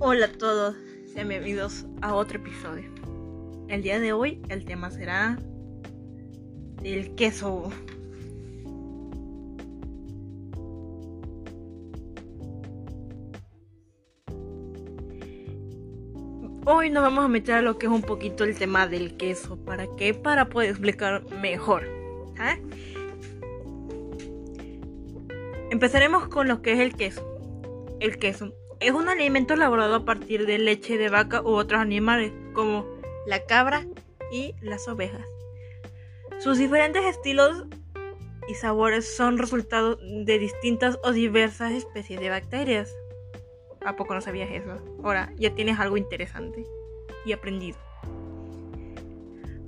Hola a todos, sean bienvenidos a otro episodio. El día de hoy el tema será el queso. Hoy nos vamos a meter a lo que es un poquito el tema del queso. ¿Para qué? Para poder explicar mejor. ¿ah? Empezaremos con lo que es el queso. El queso es un alimento elaborado a partir de leche de vaca u otros animales, como la cabra y las ovejas. Sus diferentes estilos y sabores son resultado de distintas o diversas especies de bacterias. ¿A poco no sabías eso? Ahora ya tienes algo interesante y aprendido.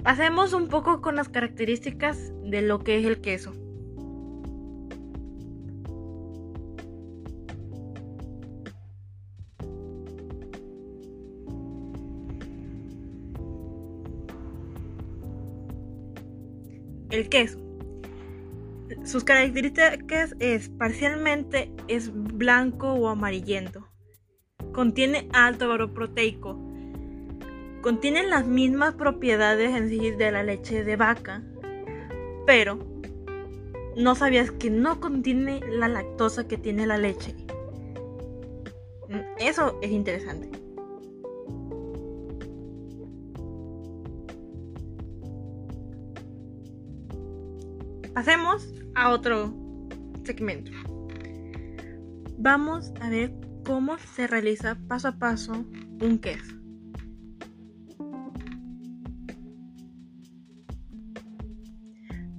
Pasemos un poco con las características de lo que es el queso. El queso. Sus características es parcialmente es blanco o amarillento. Contiene alto valor proteico. Contiene las mismas propiedades en de la leche de vaca, pero no sabías que no contiene la lactosa que tiene la leche. Eso es interesante. Pasemos a otro segmento. Vamos a ver cómo se realiza paso a paso un queso.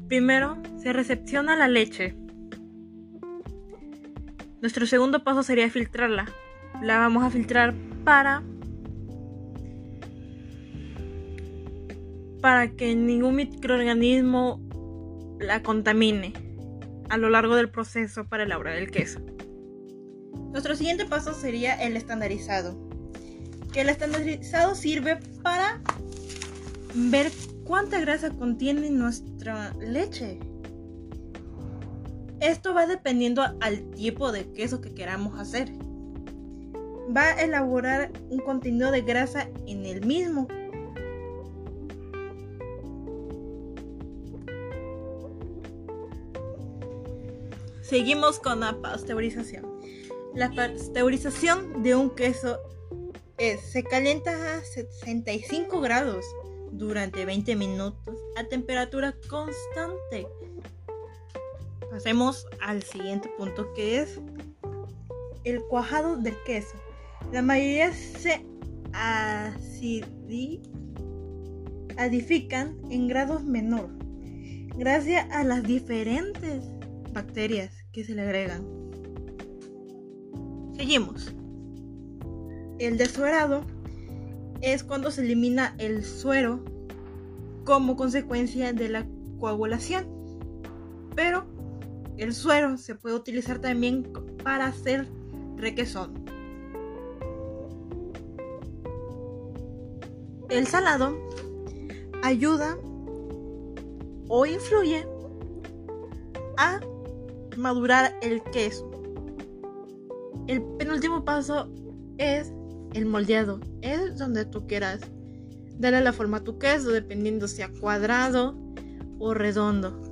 Primero, se recepciona la leche. Nuestro segundo paso sería filtrarla. La vamos a filtrar para para que ningún microorganismo la contamine a lo largo del proceso para elaborar el queso. Nuestro siguiente paso sería el estandarizado. Que el estandarizado sirve para ver cuánta grasa contiene nuestra leche. Esto va dependiendo al tipo de queso que queramos hacer. Va a elaborar un contenido de grasa en el mismo Seguimos con la pasteurización. La pasteurización de un queso es, se calienta a 65 grados durante 20 minutos a temperatura constante. Pasemos al siguiente punto que es el cuajado del queso. La mayoría se acidifican en grados menor gracias a las diferentes bacterias que se le agregan. Seguimos. El desuerado es cuando se elimina el suero como consecuencia de la coagulación. Pero el suero se puede utilizar también para hacer requesón. El salado ayuda o influye a madurar el queso. El penúltimo paso es el moldeado. Es donde tú quieras darle la forma a tu queso, dependiendo sea cuadrado o redondo.